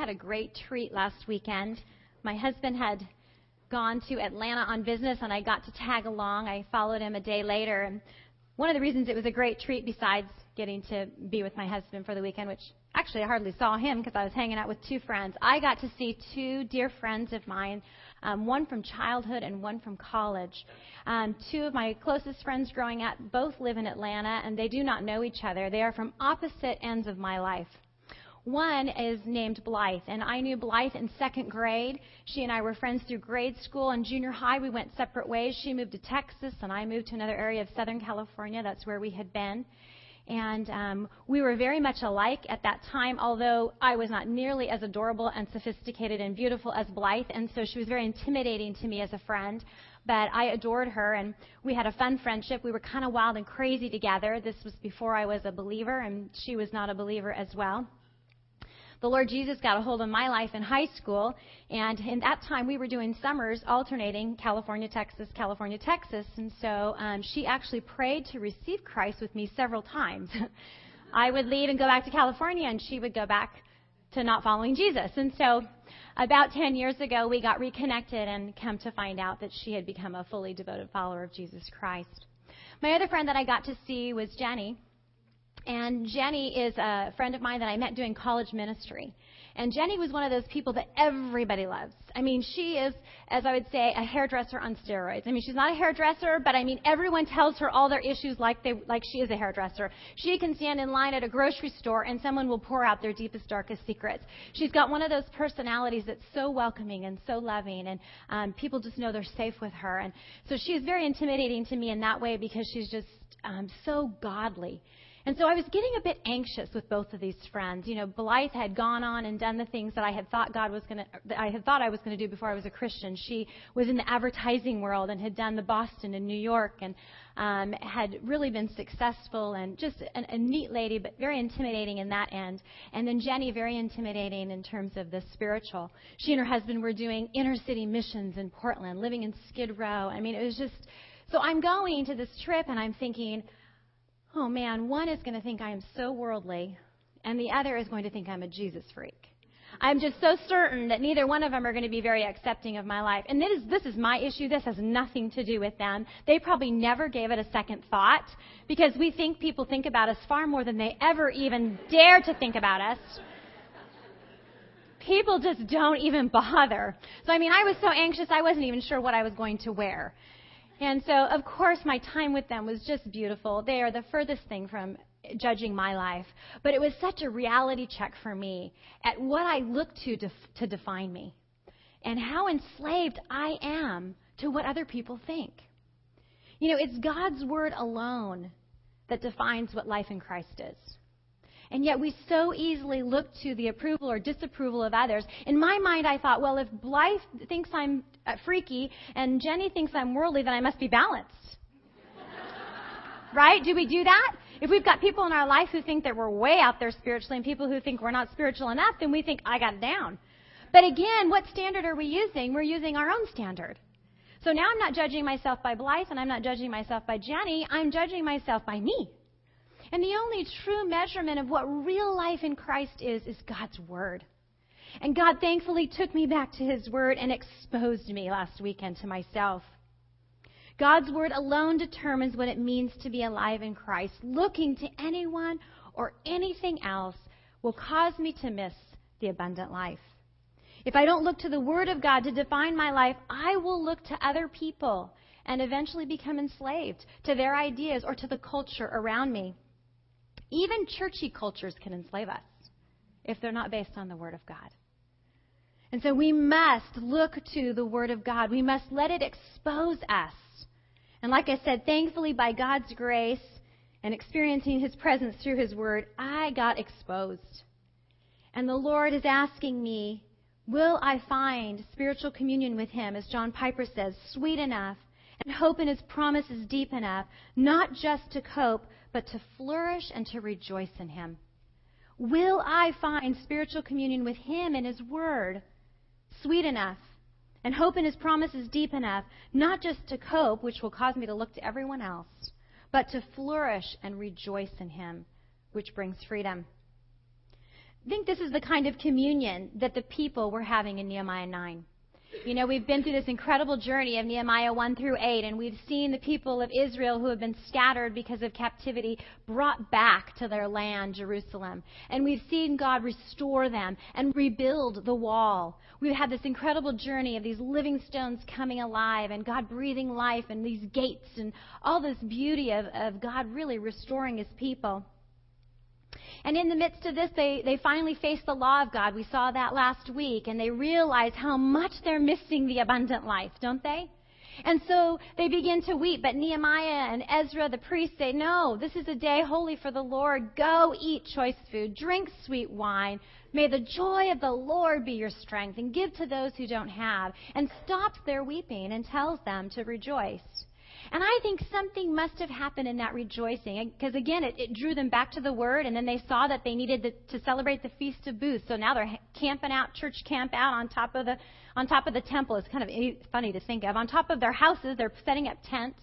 had a great treat last weekend. My husband had gone to Atlanta on business, and I got to tag along. I followed him a day later. And one of the reasons it was a great treat, besides getting to be with my husband for the weekend, which actually I hardly saw him because I was hanging out with two friends, I got to see two dear friends of mine, um, one from childhood and one from college. Um, two of my closest friends growing up both live in Atlanta, and they do not know each other. They are from opposite ends of my life. One is named Blythe, and I knew Blythe in second grade. She and I were friends through grade school and junior high. We went separate ways. She moved to Texas, and I moved to another area of Southern California. That's where we had been. And um, we were very much alike at that time, although I was not nearly as adorable and sophisticated and beautiful as Blythe, and so she was very intimidating to me as a friend. But I adored her, and we had a fun friendship. We were kind of wild and crazy together. This was before I was a believer, and she was not a believer as well the Lord Jesus got a hold of my life in high school, and in that time we were doing summers alternating California, Texas, California, Texas, and so um, she actually prayed to receive Christ with me several times. I would leave and go back to California, and she would go back to not following Jesus. And so about 10 years ago, we got reconnected and come to find out that she had become a fully devoted follower of Jesus Christ. My other friend that I got to see was Jenny. And Jenny is a friend of mine that I met doing college ministry. And Jenny was one of those people that everybody loves. I mean, she is, as I would say, a hairdresser on steroids. I mean, she's not a hairdresser, but I mean, everyone tells her all their issues like they, like she is a hairdresser. She can stand in line at a grocery store and someone will pour out their deepest, darkest secrets. She's got one of those personalities that's so welcoming and so loving, and um, people just know they're safe with her. And so she's very intimidating to me in that way because she's just um, so godly. And so I was getting a bit anxious with both of these friends. You know, Blythe had gone on and done the things that I had thought God was going to, I had thought I was going to do before I was a Christian. She was in the advertising world and had done the Boston and New York and um, had really been successful and just an, a neat lady, but very intimidating in that end. And then Jenny, very intimidating in terms of the spiritual. She and her husband were doing inner city missions in Portland, living in Skid Row. I mean, it was just. So I'm going to this trip and I'm thinking oh man, one is going to think I am so worldly, and the other is going to think I'm a Jesus freak. I'm just so certain that neither one of them are going to be very accepting of my life. And this is, this is my issue. This has nothing to do with them. They probably never gave it a second thought because we think people think about us far more than they ever even dare to think about us. People just don't even bother. So, I mean, I was so anxious, I wasn't even sure what I was going to wear. And so, of course, my time with them was just beautiful. They are the furthest thing from judging my life. But it was such a reality check for me at what I look to def- to define me and how enslaved I am to what other people think. You know, it's God's word alone that defines what life in Christ is. And yet we so easily look to the approval or disapproval of others. In my mind, I thought, well, if Blythe thinks I'm uh, freaky and Jenny thinks I'm worldly, then I must be balanced. right? Do we do that? If we've got people in our life who think that we're way out there spiritually and people who think we're not spiritual enough, then we think, I got it down. But again, what standard are we using? We're using our own standard. So now I'm not judging myself by Blythe and I'm not judging myself by Jenny. I'm judging myself by me. And the only true measurement of what real life in Christ is, is God's Word. And God thankfully took me back to His Word and exposed me last weekend to myself. God's Word alone determines what it means to be alive in Christ. Looking to anyone or anything else will cause me to miss the abundant life. If I don't look to the Word of God to define my life, I will look to other people and eventually become enslaved to their ideas or to the culture around me. Even churchy cultures can enslave us if they're not based on the Word of God. And so we must look to the Word of God. We must let it expose us. And like I said, thankfully, by God's grace and experiencing His presence through His Word, I got exposed. And the Lord is asking me, will I find spiritual communion with Him, as John Piper says, sweet enough, and hope in His promises deep enough, not just to cope, but to flourish and to rejoice in Him? Will I find spiritual communion with Him and His Word sweet enough and hope in His promises deep enough, not just to cope, which will cause me to look to everyone else, but to flourish and rejoice in Him, which brings freedom? I think this is the kind of communion that the people were having in Nehemiah 9. You know, we've been through this incredible journey of Nehemiah 1 through 8, and we've seen the people of Israel who have been scattered because of captivity brought back to their land, Jerusalem. And we've seen God restore them and rebuild the wall. We've had this incredible journey of these living stones coming alive and God breathing life and these gates and all this beauty of, of God really restoring his people. And in the midst of this, they, they finally face the law of God. We saw that last week, and they realize how much they're missing the abundant life, don't they? And so they begin to weep. But Nehemiah and Ezra, the priests, say, No, this is a day holy for the Lord. Go eat choice food, drink sweet wine. May the joy of the Lord be your strength, and give to those who don't have. And stops their weeping and tells them to rejoice. And I think something must have happened in that rejoicing because, again, it, it, drew them back to the Word, and then they saw that they needed the, to celebrate the Feast of Booths. So now they're camping out, church camp out on top of the on top of the temple. It's kind of funny to think of. On top of their houses, they're setting up tents.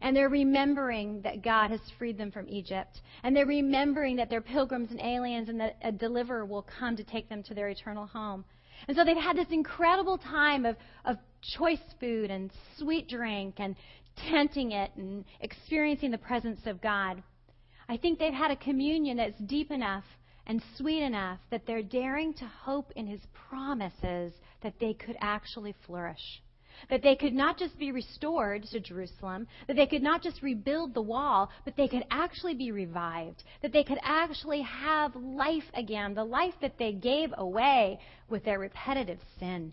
And they're remembering that God has freed them from Egypt. And they're remembering that they're pilgrims and aliens and that a deliverer will come to take them to their eternal home. And so they've had this incredible time of, of choice food and sweet drink and tenting it and experiencing the presence of God. I think they've had a communion that's deep enough and sweet enough that they're daring to hope in His promises that they could actually flourish. That they could not just be restored to Jerusalem, that they could not just rebuild the wall, but they could actually be revived. That they could actually have life again, the life that they gave away with their repetitive sin.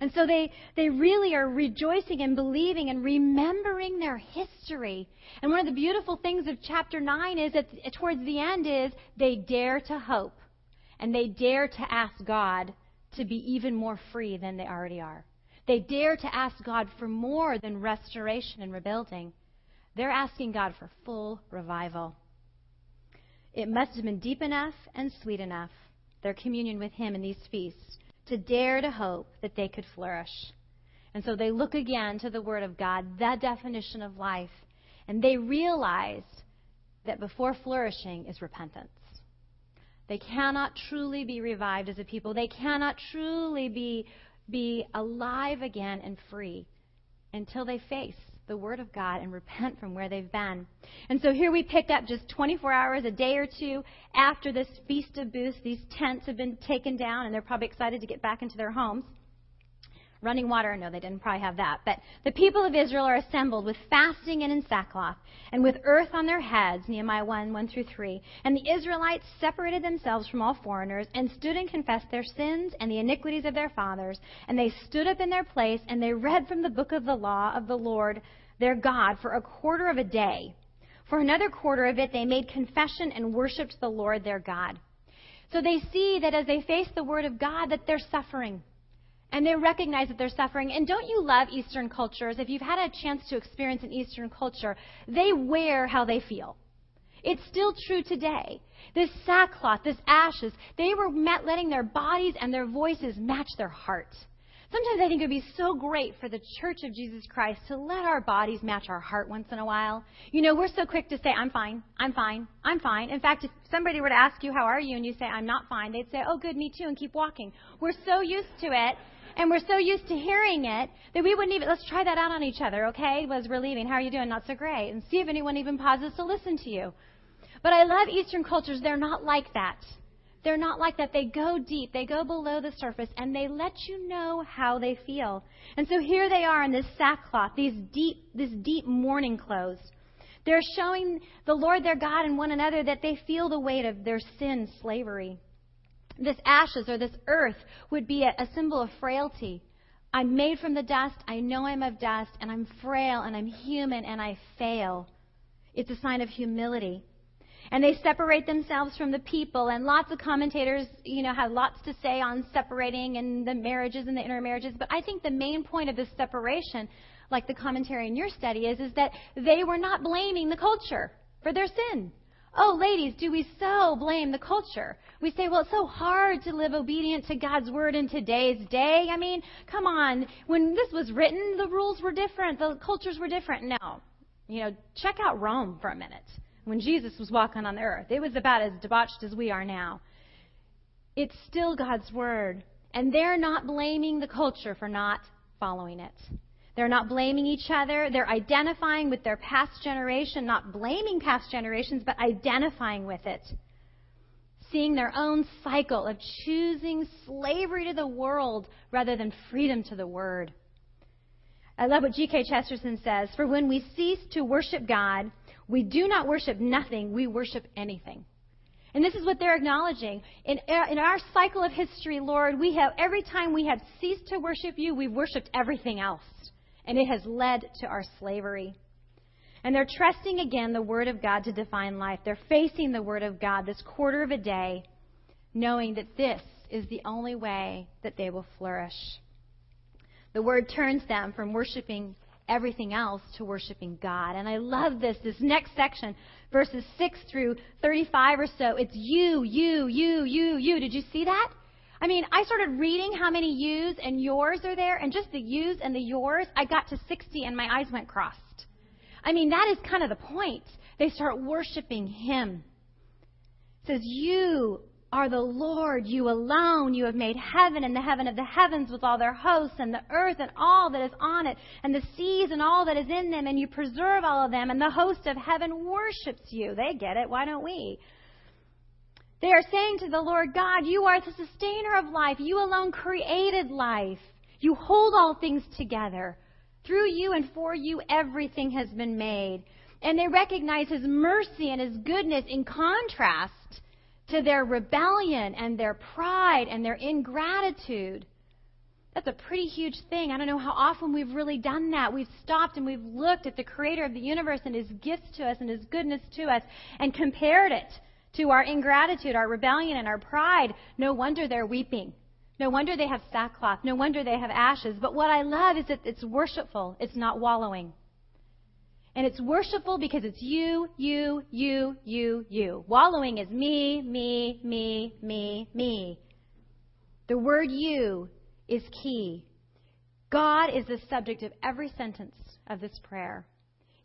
And so they, they really are rejoicing and believing and remembering their history. And one of the beautiful things of chapter 9 is that towards the end is they dare to hope and they dare to ask God to be even more free than they already are. They dare to ask God for more than restoration and rebuilding. They're asking God for full revival. It must have been deep enough and sweet enough, their communion with Him in these feasts, to dare to hope that they could flourish. And so they look again to the Word of God, the definition of life, and they realize that before flourishing is repentance. They cannot truly be revived as a people. They cannot truly be, be alive again and free until they face the Word of God and repent from where they've been. And so here we pick up just 24 hours, a day or two after this Feast of Booths. These tents have been taken down, and they're probably excited to get back into their homes. Running water, no, they didn't probably have that. But the people of Israel are assembled with fasting and in sackcloth, and with earth on their heads, Nehemiah 1 1 through 3. And the Israelites separated themselves from all foreigners, and stood and confessed their sins and the iniquities of their fathers. And they stood up in their place, and they read from the book of the law of the Lord their God for a quarter of a day. For another quarter of it, they made confession and worshiped the Lord their God. So they see that as they face the Word of God, that they're suffering and they recognize that they're suffering. And don't you love Eastern cultures? If you've had a chance to experience an Eastern culture, they wear how they feel. It's still true today. This sackcloth, this ashes, they were letting their bodies and their voices match their hearts. Sometimes I think it would be so great for the Church of Jesus Christ to let our bodies match our heart once in a while. You know, we're so quick to say, I'm fine, I'm fine, I'm fine. In fact, if somebody were to ask you, How are you? and you say, I'm not fine, they'd say, Oh, good, me too, and keep walking. We're so used to it and we're so used to hearing it that we wouldn't even, let's try that out on each other, okay? As we're leaving, how are you doing? Not so great. And see if anyone even pauses to listen to you. But I love Eastern cultures. They're not like that. They're not like that. They go deep. They go below the surface and they let you know how they feel. And so here they are in this sackcloth, these deep, this deep mourning clothes. They're showing the Lord their God and one another that they feel the weight of their sin slavery this ashes or this earth would be a, a symbol of frailty. I'm made from the dust. I know I'm of dust, and I'm frail, and I'm human, and I fail. It's a sign of humility. And they separate themselves from the people, and lots of commentators, you know, have lots to say on separating and the marriages and the intermarriages. But I think the main point of this separation, like the commentary in your study, is, is that they were not blaming the culture for their sin. Oh, ladies, do we so blame the culture? We say, well, it's so hard to live obedient to God's word in today's day. I mean, come on. When this was written, the rules were different, the cultures were different. No. You know, check out Rome for a minute. When Jesus was walking on the earth, it was about as debauched as we are now. it's still God's word. And they're not blaming the culture for not following it. They're not blaming each other. They're identifying with their past generation, not blaming past generations, but identifying with it. Seeing their own cycle of choosing slavery to the world rather than freedom to the word. I love what G.K. Chesterton says For when we cease to worship God, we do not worship nothing, we worship anything. And this is what they're acknowledging. In, in our cycle of history, Lord, we have, every time we have ceased to worship you, we've worshiped everything else. And it has led to our slavery. And they're trusting again the Word of God to define life. They're facing the Word of God this quarter of a day, knowing that this is the only way that they will flourish. The Word turns them from worshiping everything else to worshiping God. And I love this, this next section, verses 6 through 35 or so. It's you, you, you, you, you. Did you see that? I mean, I started reading how many yous and yours are there, and just the yous and the yours, I got to 60 and my eyes went crossed. I mean, that is kind of the point. They start worshiping Him. It says, You are the Lord, you alone. You have made heaven and the heaven of the heavens with all their hosts, and the earth and all that is on it, and the seas and all that is in them, and you preserve all of them, and the host of heaven worships you. They get it. Why don't we? They are saying to the Lord God, You are the sustainer of life. You alone created life. You hold all things together. Through you and for you, everything has been made. And they recognize His mercy and His goodness in contrast to their rebellion and their pride and their ingratitude. That's a pretty huge thing. I don't know how often we've really done that. We've stopped and we've looked at the creator of the universe and his gifts to us and his goodness to us and compared it to our ingratitude, our rebellion, and our pride. No wonder they're weeping. No wonder they have sackcloth. No wonder they have ashes. But what I love is that it's worshipful. It's not wallowing. And it's worshipful because it's you, you, you, you, you. Wallowing is me, me, me, me, me. The word you is key. God is the subject of every sentence of this prayer.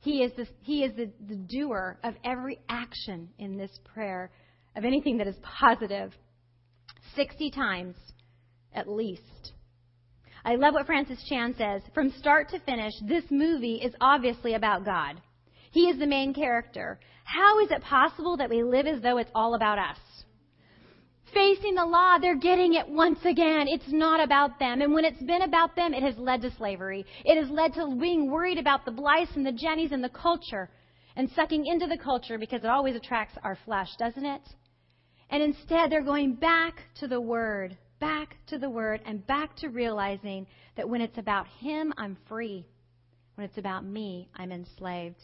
He is, the, he is the, the doer of every action in this prayer, of anything that is 60 times at least. I love what Francis Chan says. From start to finish, this movie is obviously about God. He is the main character. How is it possible that we live as though it's all about us? Facing the law, they're getting it once again. It's not about them. And when it's been about them, it has led to slavery. It has led to being worried about the Blythes and the Jennies and the culture and sucking into the culture because it always attracts our flesh, doesn't it? And instead, they're going back to the Word back to the Word and back to realizing that when it's about Him, I'm free. When it's about me, I'm enslaved.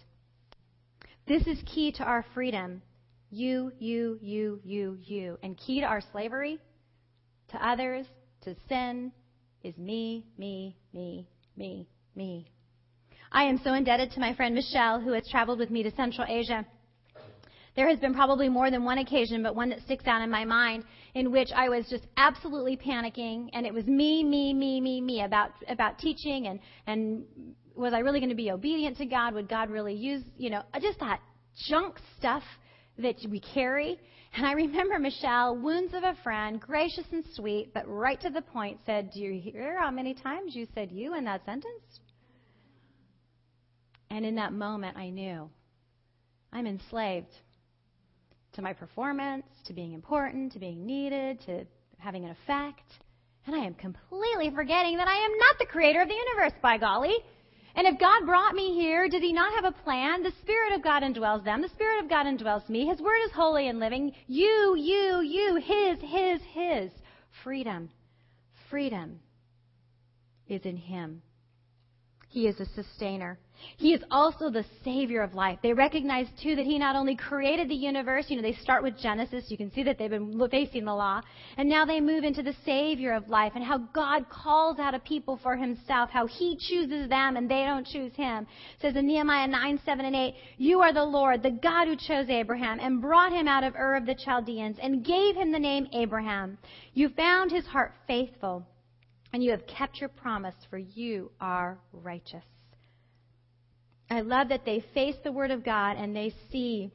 This is key to our freedom. You, you, you, you, you. And key to our slavery to others, to sin, is me, me, me, me, me. I am so indebted to my friend Michelle, who has traveled with me to Central Asia. There has been probably more than one occasion, but one that sticks out in my mind, in which I was just absolutely panicking, and it was me, me, me, me, me about about teaching, and and was I really going to be obedient to God? Would God really use, you know, just that junk stuff that we carry? And I remember Michelle, wounds of a friend, gracious and sweet, but right to the point, said, "Do you hear how many times you said you in that sentence?" And in that moment, I knew I'm enslaved to my performance, to being important, to being needed, to having an effect. And I am completely forgetting that I am not the creator of the universe, by golly. And if God brought me here, did He not have a plan? The Spirit of God indwells them. The Spirit of God indwells me. His Word is holy and living. You, you, you, His, His, His. Freedom. Freedom is in Him. He is a sustainer. He is also the Savior of life. They recognize, too, that He not only created the universe, you know, they start with Genesis. You can see that they've been facing the law. And now they move into the Savior of life and how God calls out a people for Himself, how He chooses them and they don't choose Him. It says in Nehemiah 9, 7, and 8, You are the Lord, the God who chose Abraham and brought him out of Ur of the Chaldeans and gave him the name Abraham. You found his heart faithful and you have kept your promise, for you are righteous. I love that they face the Word of God and they see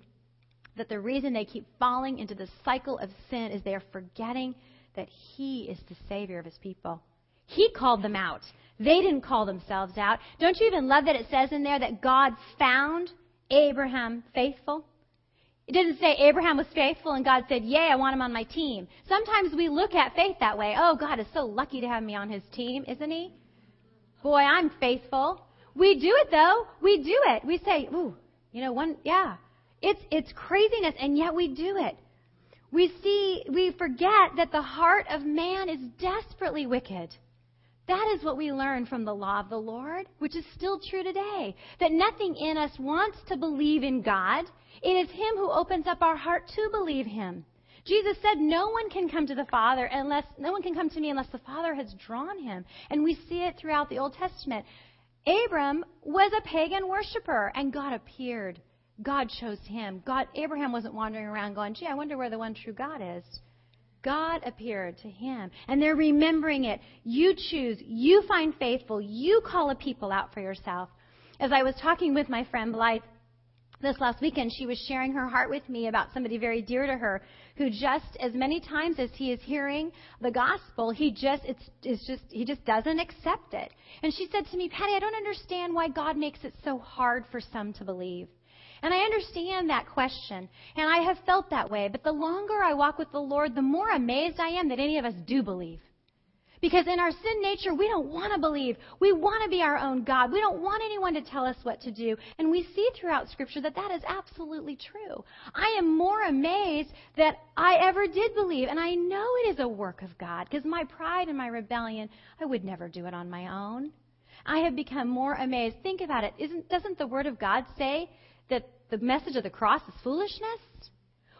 that the reason they keep falling into the cycle of sin is they are forgetting that He is the Savior of His people. He called them out. They didn't call themselves out. Don't you even love that it says in there that God found Abraham faithful? It didn't say Abraham was faithful and God said, Yay, I want him on my team. Sometimes we look at faith that way. Oh, God is so lucky to have me on his team, isn't he? Boy, I'm faithful. We do it though. We do it. We say, ooh, you know, one, yeah. It's, it's craziness and yet we do it. We see, we forget that the heart of man is desperately wicked. That is what we learn from the law of the Lord, which is still true today. That nothing in us wants to believe in God. It is Him who opens up our heart to believe Him. Jesus said, No one can come to the Father unless, no one can come to me unless the Father has drawn him. And we see it throughout the Old Testament. Abram was a pagan worshiper, and God appeared. God chose him. God, Abraham wasn't wandering around going, gee, I wonder where the one true God is. God appeared to him. And they're remembering it. You choose. You find faithful. You call a people out for yourself. As I was talking with my friend Blythe this last weekend, she was sharing her heart with me about somebody very dear to her who just as many times as he is hearing the gospel, he just it's, it's just he just doesn't accept it. And she said to me, Patty, I don't understand why God makes it so hard for some to believe. And I understand that question, and I have felt that way. But the longer I walk with the Lord, the more amazed I am that any of us do believe. Because in our sin nature, we don't want to believe. We want to be our own God. We don't want anyone to tell us what to do. And we see throughout Scripture that that is absolutely true. I am more amazed that I ever did believe. And I know it is a work of God because my pride and my rebellion, I would never do it on my own. I have become more amazed. Think about it. Isn't, doesn't the Word of God say that the message of the cross is foolishness?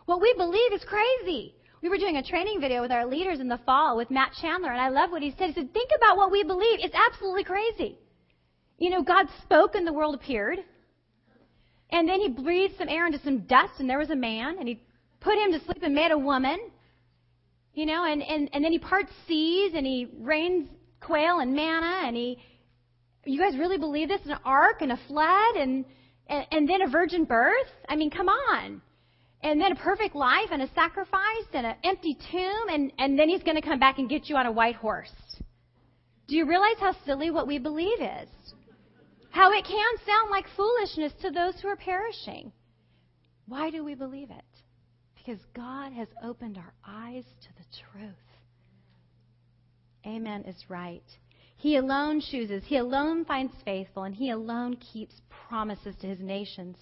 What we believe is crazy. We were doing a training video with our leaders in the fall with Matt Chandler, and I love what he said. He said, Think about what we believe. It's absolutely crazy. You know, God spoke and the world appeared. And then he breathed some air into some dust, and there was a man, and he put him to sleep and made a woman. You know, and, and, and then he parts seas, and he rains quail and manna, and he. You guys really believe this? An ark and a flood, and and, and then a virgin birth? I mean, come on. And then a perfect life and a sacrifice and an empty tomb, and, and then he's going to come back and get you on a white horse. Do you realize how silly what we believe is? How it can sound like foolishness to those who are perishing. Why do we believe it? Because God has opened our eyes to the truth. Amen is right. He alone chooses, He alone finds faithful, and He alone keeps promises to His nations.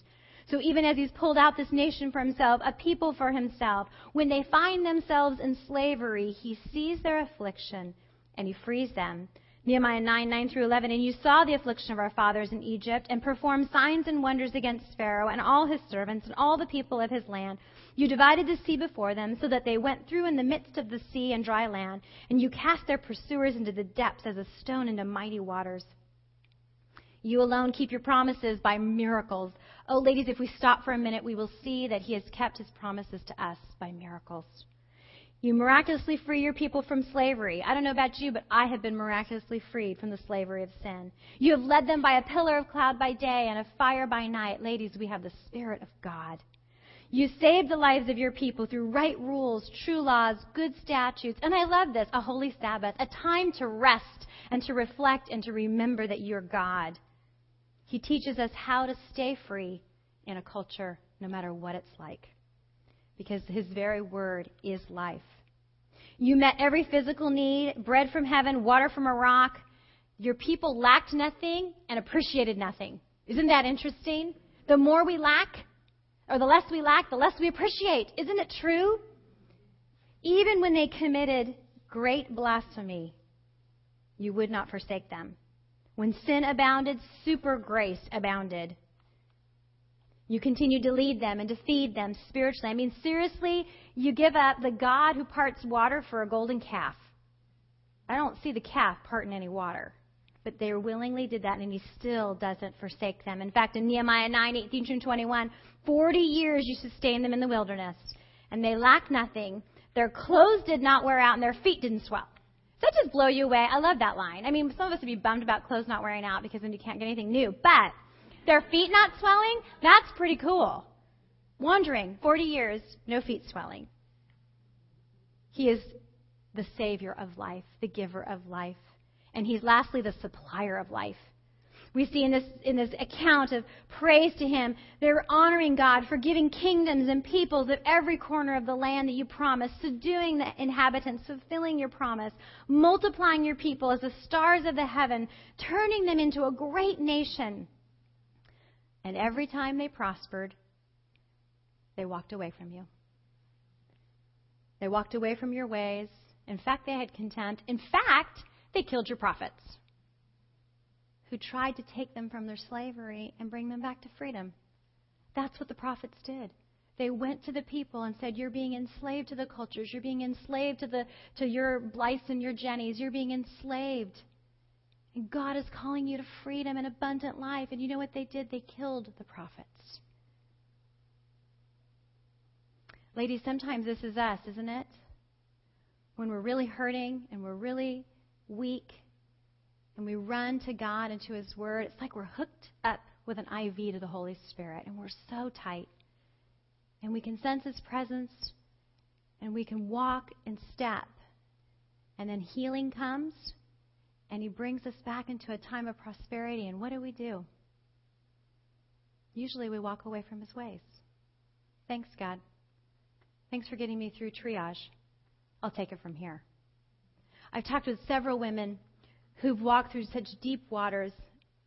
So even as He's pulled out this nation for Himself, a people for Himself, when they find themselves in slavery, He sees their affliction and He frees them. Nehemiah 9, 9 through 11. And you saw the affliction of our fathers in Egypt, and performed signs and wonders against Pharaoh and all his servants and all the people of his land, you divided the sea before them, so that they went through in the midst of the sea and dry land, and you cast their pursuers into the depths as a stone into mighty waters. You alone keep your promises by miracles. Oh, ladies, if we stop for a minute, we will see that He has kept His promises to us by miracles. You miraculously free your people from slavery. I don't know about you, but I have been miraculously freed from the slavery of sin. You have led them by a pillar of cloud by day and a fire by night. Ladies, we have the Spirit of God. You save the lives of your people through right rules, true laws, good statutes, and I love this a holy Sabbath, a time to rest and to reflect and to remember that you're God. He teaches us how to stay free in a culture, no matter what it's like, because His very word is life. You met every physical need bread from heaven, water from a rock. Your people lacked nothing and appreciated nothing. Isn't that interesting? The more we lack, or the less we lack, the less we appreciate. Isn't it true? Even when they committed great blasphemy, you would not forsake them. When sin abounded, super grace abounded. You continued to lead them and to feed them spiritually. I mean, seriously, you give up the God who parts water for a golden calf. I don't see the calf parting any water. But they willingly did that, and he still doesn't forsake them. In fact, in Nehemiah 9, 18 through 21, 40 years you sustained them in the wilderness, and they lacked nothing. Their clothes did not wear out, and their feet didn't swell. That just blow you away? I love that line. I mean, some of us would be bummed about clothes not wearing out because then you can't get anything new. But their feet not swelling, that's pretty cool. Wandering 40 years, no feet swelling. He is the Savior of life, the giver of life. And He's lastly the supplier of life. We see in this, in this account of praise to Him, they're honoring God for giving kingdoms and peoples of every corner of the land that you promised, subduing the inhabitants, fulfilling your promise, multiplying your people as the stars of the heaven, turning them into a great nation. And every time they prospered, they walked away from you. They walked away from your ways. In fact, they had contempt. In fact, they killed your prophets who tried to take them from their slavery and bring them back to freedom. That's what the prophets did. They went to the people and said, You're being enslaved to the cultures. You're being enslaved to, the, to your Blythes and your Jennies. You're being enslaved. And God is calling you to freedom and abundant life. And you know what they did? They killed the prophets. Ladies, sometimes this is us, isn't it? When we're really hurting and we're really weak and we run to God and to His Word, it's like we're hooked up with an IV to the Holy Spirit, and we're so tight. And we can sense His presence, and we can walk in step. And then healing comes, and He brings us back into a time of prosperity. And what do we do? Usually we walk away from His ways. Thanks, God. Thanks for getting me through triage. I'll take it from here. I've talked with several women who've walked through such deep waters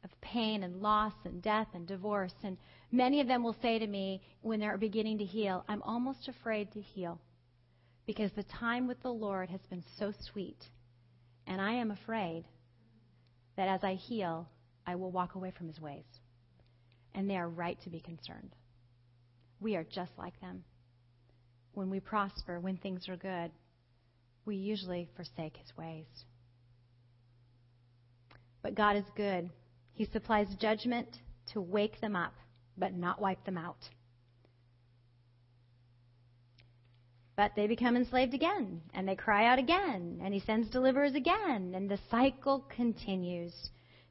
of pain and loss and death and divorce. And many of them will say to me when they're beginning to heal, I'm almost afraid to heal because the time with the Lord has been so sweet. And I am afraid that as I heal, I will walk away from his ways. And they are right to be concerned. We are just like them. When we prosper, when things are good, we usually forsake his ways. But God is good. He supplies judgment to wake them up, but not wipe them out. But they become enslaved again, and they cry out again, and he sends deliverers again, and the cycle continues.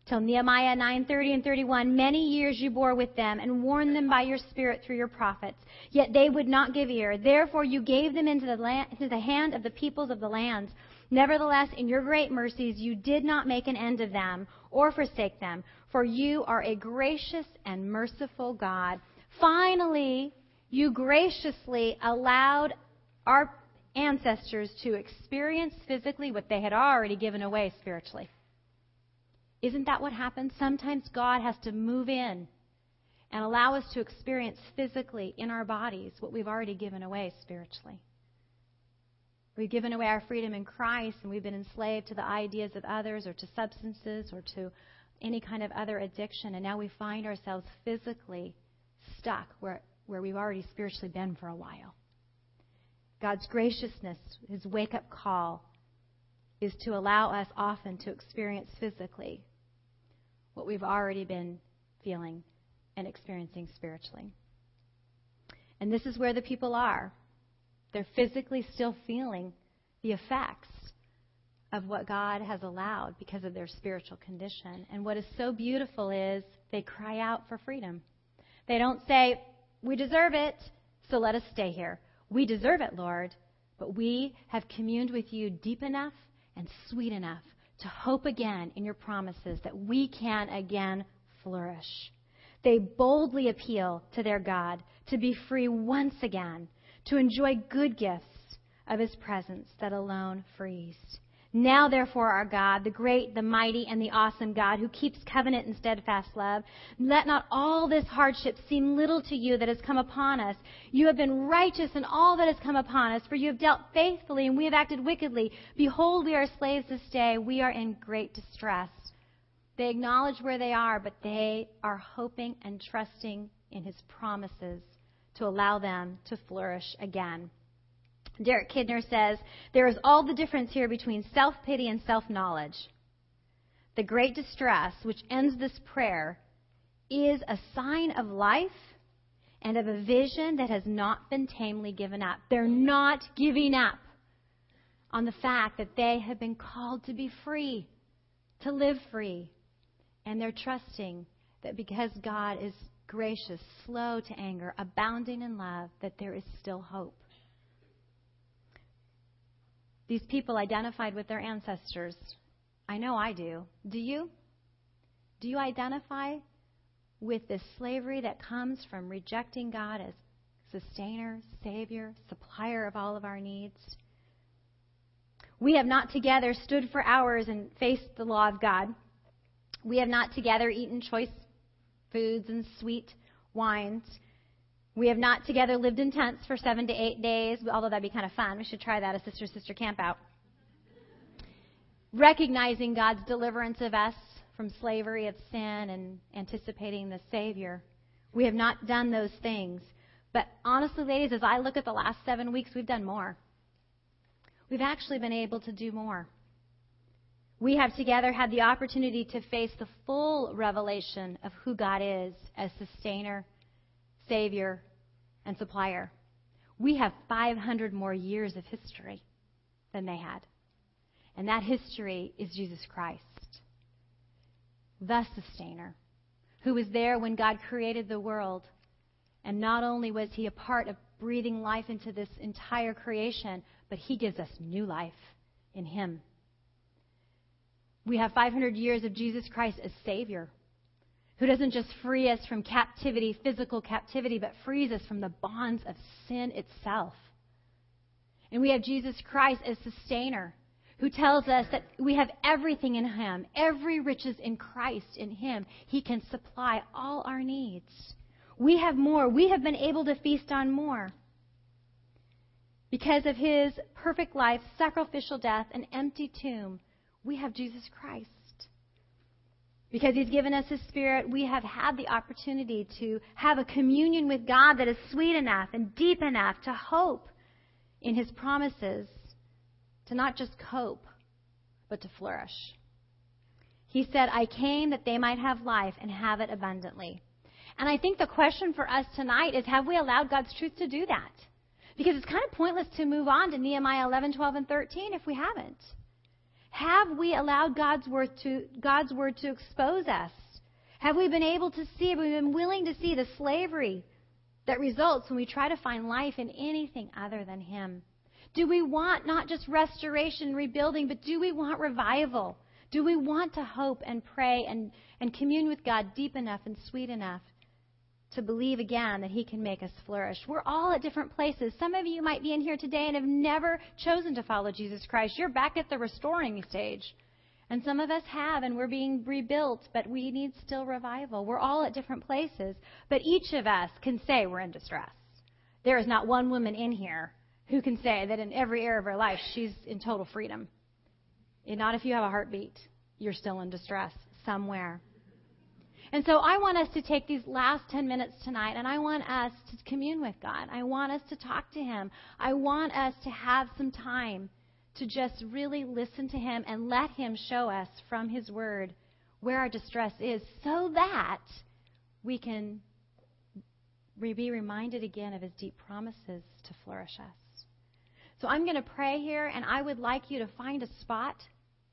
Till Nehemiah 9:30 and 31, many years you bore with them and warned them by your spirit through your prophets, yet they would not give ear. Therefore you gave them into the, land, into the hand of the peoples of the lands Nevertheless, in your great mercies, you did not make an end of them or forsake them, for you are a gracious and merciful God. Finally, you graciously allowed our ancestors to experience physically what they had already given away spiritually. Isn't that what happens? Sometimes God has to move in and allow us to experience physically in our bodies what we've already given away spiritually. We've given away our freedom in Christ and we've been enslaved to the ideas of others or to substances or to any kind of other addiction. And now we find ourselves physically stuck where, where we've already spiritually been for a while. God's graciousness, his wake up call, is to allow us often to experience physically what we've already been feeling and experiencing spiritually. And this is where the people are. They're physically still feeling the effects of what God has allowed because of their spiritual condition. And what is so beautiful is they cry out for freedom. They don't say, We deserve it, so let us stay here. We deserve it, Lord, but we have communed with you deep enough and sweet enough to hope again in your promises that we can again flourish. They boldly appeal to their God to be free once again to enjoy good gifts of his presence that alone frees. Now, therefore, our God, the great, the mighty, and the awesome God who keeps covenant and steadfast love, let not all this hardship seem little to you that has come upon us. You have been righteous in all that has come upon us, for you have dealt faithfully and we have acted wickedly. Behold, we are slaves this day. We are in great distress. They acknowledge where they are, but they are hoping and trusting in his promises to allow them to flourish again. Derek Kidner says there is all the difference here between self pity and self knowledge. The great distress which ends this prayer is a sign of life and of a vision that has not been tamely given up. They're not giving up on the fact that they have been called to be free, to live free. And they're trusting that because God is gracious, slow to anger, abounding in love, that there is still hope. These people identified with their ancestors. I know I do. Do you? Do you identify with this slavery that comes from rejecting God as sustainer, savior, supplier of all of our needs? We have not together stood for hours and faced the law of God. We have not together eaten choice foods and sweet wines. We have not together lived in tents for seven to eight days, although that'd be kind of fun. We should try that a sister sister camp out. Recognizing God's deliverance of us from slavery of sin and anticipating the Savior. We have not done those things. But honestly, ladies, as I look at the last seven weeks, we've done more. We've actually been able to do more. We have together had the opportunity to face the full revelation of who God is as sustainer, Savior, and supplier. We have 500 more years of history than they had. And that history is Jesus Christ, the sustainer, who was there when God created the world. And not only was he a part of breathing life into this entire creation, but he gives us new life in him. We have 500 years of Jesus Christ as Savior, who doesn't just free us from captivity, physical captivity, but frees us from the bonds of sin itself. And we have Jesus Christ as Sustainer, who tells us that we have everything in Him, every riches in Christ in Him. He can supply all our needs. We have more. We have been able to feast on more. Because of his perfect life, sacrificial death, and empty tomb, we have Jesus Christ. Because he's given us his spirit, we have had the opportunity to have a communion with God that is sweet enough and deep enough to hope in his promises, to not just cope, but to flourish. He said, I came that they might have life and have it abundantly. And I think the question for us tonight is have we allowed God's truth to do that? Because it's kind of pointless to move on to Nehemiah 11, 12, and 13 if we haven't. Have we allowed God's word to, God's word to expose us? Have we been able to see, have we been willing to see the slavery that results when we try to find life in anything other than Him? Do we want not just restoration, and rebuilding, but do we want revival? Do we want to hope and pray and, and commune with God deep enough and sweet enough to believe again that He can make us flourish. We're all at different places. Some of you might be in here today and have never chosen to follow Jesus Christ. You're back at the restoring stage. And some of us have, and we're being rebuilt, but we need still revival. We're all at different places. But each of us can say we're in distress. There is not one woman in here who can say that in every area of her life she's in total freedom. And not if you have a heartbeat. You're still in distress somewhere. And so I want us to take these last 10 minutes tonight and I want us to commune with God. I want us to talk to Him. I want us to have some time to just really listen to Him and let Him show us from His Word where our distress is so that we can be reminded again of His deep promises to flourish us. So I'm going to pray here and I would like you to find a spot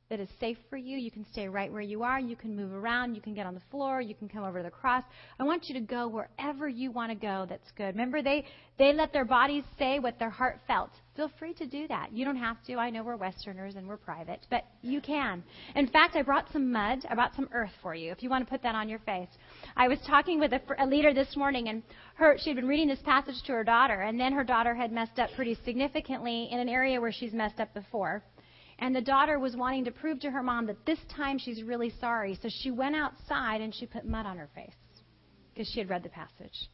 that is safe for you. You can stay right where you are. You can move around. You can get on the floor. You can come over to the cross. I want you to go wherever you want to go that's good. Remember, they, they let their bodies say what their heart felt. Feel free to do that. You don't have to. I know we're Westerners and we're private, but you can. In fact, I brought some mud. I brought some earth for you if you want to put that on your face. I was talking with a, a leader this morning, and her, she had been reading this passage to her daughter, and then her daughter had messed up pretty significantly in an area where she's messed up before. And the daughter was wanting to prove to her mom that this time she's really sorry. So she went outside and she put mud on her face because she had read the passage.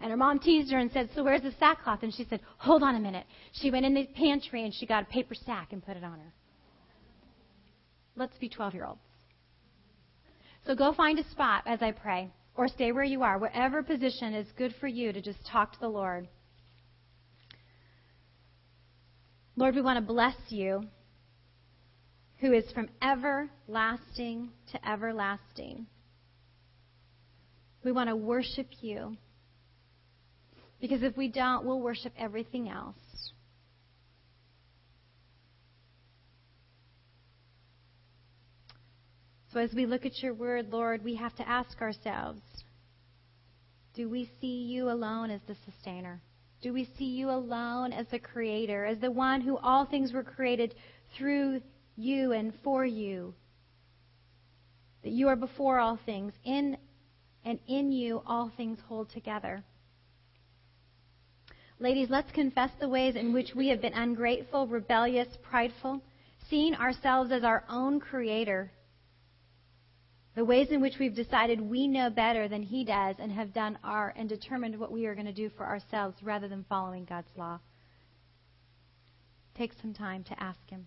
And her mom teased her and said, So where's the sackcloth? And she said, Hold on a minute. She went in the pantry and she got a paper sack and put it on her. Let's be 12 year olds. So go find a spot as I pray, or stay where you are, whatever position is good for you to just talk to the Lord. Lord, we want to bless you who is from everlasting to everlasting. We want to worship you. Because if we don't, we'll worship everything else. So as we look at your word, Lord, we have to ask ourselves do we see you alone as the sustainer? Do we see you alone as the creator, as the one who all things were created through you and for you? That you are before all things, in and in you all things hold together. Ladies, let's confess the ways in which we have been ungrateful, rebellious, prideful, seeing ourselves as our own creator. The ways in which we've decided we know better than he does and have done our and determined what we are going to do for ourselves rather than following God's law. Take some time to ask him.